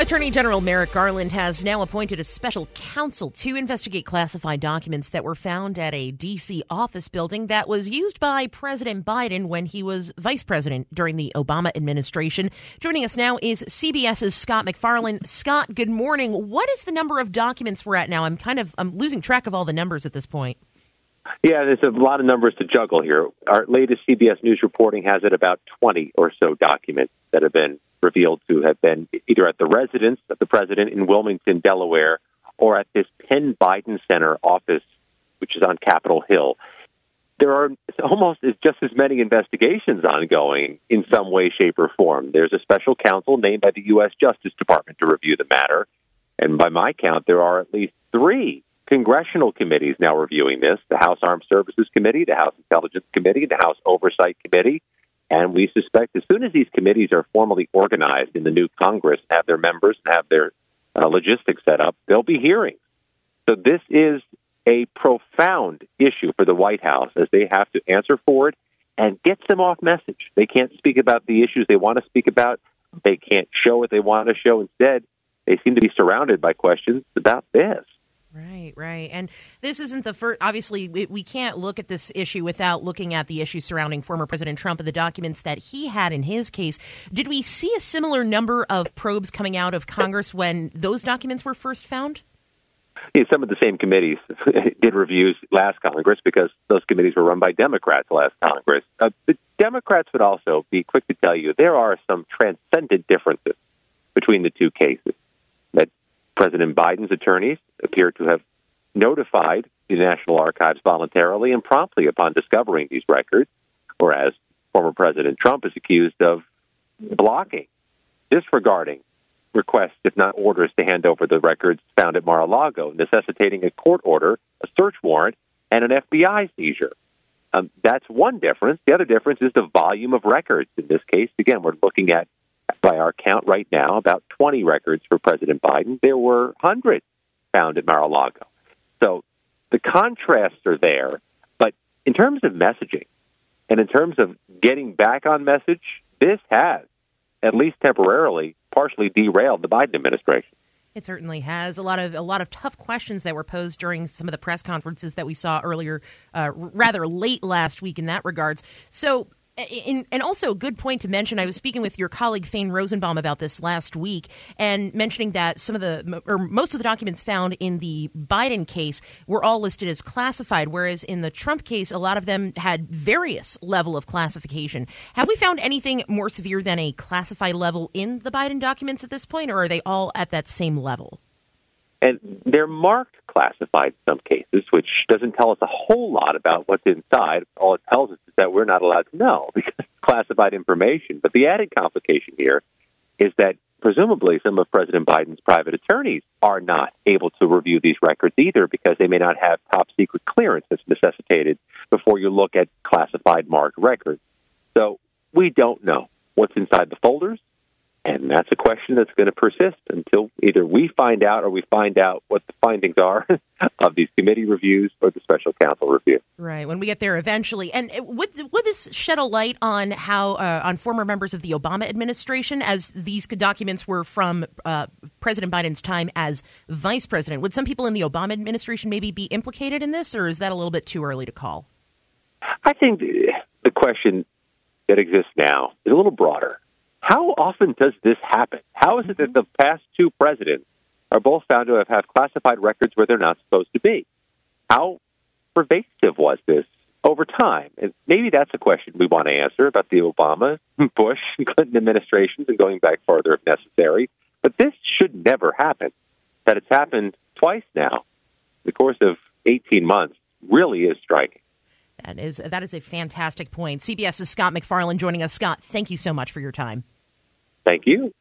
Attorney General Merrick Garland has now appointed a special counsel to investigate classified documents that were found at a D.C. office building that was used by President Biden when he was vice president during the Obama administration. Joining us now is CBS's Scott MacFarlane. Scott, good morning. What is the number of documents we're at now? I'm kind of I'm losing track of all the numbers at this point. Yeah, there's a lot of numbers to juggle here. Our latest CBS News reporting has it about 20 or so documents that have been revealed to have been either at the residence of the president in Wilmington, Delaware, or at this Penn Biden Center office, which is on Capitol Hill. There are almost just as many investigations ongoing in some way, shape, or form. There's a special counsel named by the U.S. Justice Department to review the matter. And by my count, there are at least three congressional committees now reviewing this the House Armed Services Committee, the House Intelligence Committee, the House Oversight Committee. And we suspect as soon as these committees are formally organized in the new Congress, have their members, have their uh, logistics set up, there'll be hearings. So this is a profound issue for the White House as they have to answer for it and gets them off message. They can't speak about the issues they want to speak about. They can't show what they want to show. Instead, they seem to be surrounded by questions about this. Right, right. And this isn't the first, obviously, we, can't look at this issue without looking at the issues surrounding former President Trump and the documents that he had in his case. Did we see a similar number of probes coming out of Congress when those documents were first found? Yeah, some of the same committees did reviews last Congress because those committees were run by Democrats last Congress. Uh, the Democrats would also be quick to tell you there are some transcendent differences between the two cases. President Biden's attorneys appear to have notified the National Archives voluntarily and promptly upon discovering these records, whereas former President Trump is accused of blocking, disregarding requests, if not orders, to hand over the records found at Mar a Lago, necessitating a court order, a search warrant, and an FBI seizure. Um, that's one difference. The other difference is the volume of records. In this case, again, we're looking at by our count right now, about 20 records for President Biden. There were hundreds found at Mar-a-Lago. So the contrasts are there. But in terms of messaging and in terms of getting back on message, this has, at least temporarily, partially derailed the Biden administration. It certainly has a lot of a lot of tough questions that were posed during some of the press conferences that we saw earlier, uh, rather late last week in that regards. So and also a good point to mention. I was speaking with your colleague Thane Rosenbaum about this last week, and mentioning that some of the or most of the documents found in the Biden case were all listed as classified, whereas in the Trump case, a lot of them had various level of classification. Have we found anything more severe than a classified level in the Biden documents at this point, or are they all at that same level? And they're marked classified in some cases, which doesn't tell us a whole lot about what's inside. All it tells us is that we're not allowed to know because it's classified information. But the added complication here is that presumably some of President Biden's private attorneys are not able to review these records either because they may not have top secret clearance that's necessitated before you look at classified marked records. So we don't know what's inside the folders. And that's a question that's going to persist until either we find out or we find out what the findings are of these committee reviews or the special counsel review. Right, when we get there eventually. And would, would this shed a light on how, uh, on former members of the Obama administration, as these documents were from uh, President Biden's time as vice president? Would some people in the Obama administration maybe be implicated in this, or is that a little bit too early to call? I think the question that exists now is a little broader how often does this happen? How is it that mm-hmm. the past two presidents are both found to have had classified records where they're not supposed to be? How pervasive was this over time? And maybe that's a question we want to answer about the Obama, Bush, Clinton administrations and going back farther if necessary. But this should never happen. That it's happened twice now in the course of 18 months really is striking. That is that is a fantastic point. CBS's Scott MacFarlane joining us. Scott, thank you so much for your time. Thank you.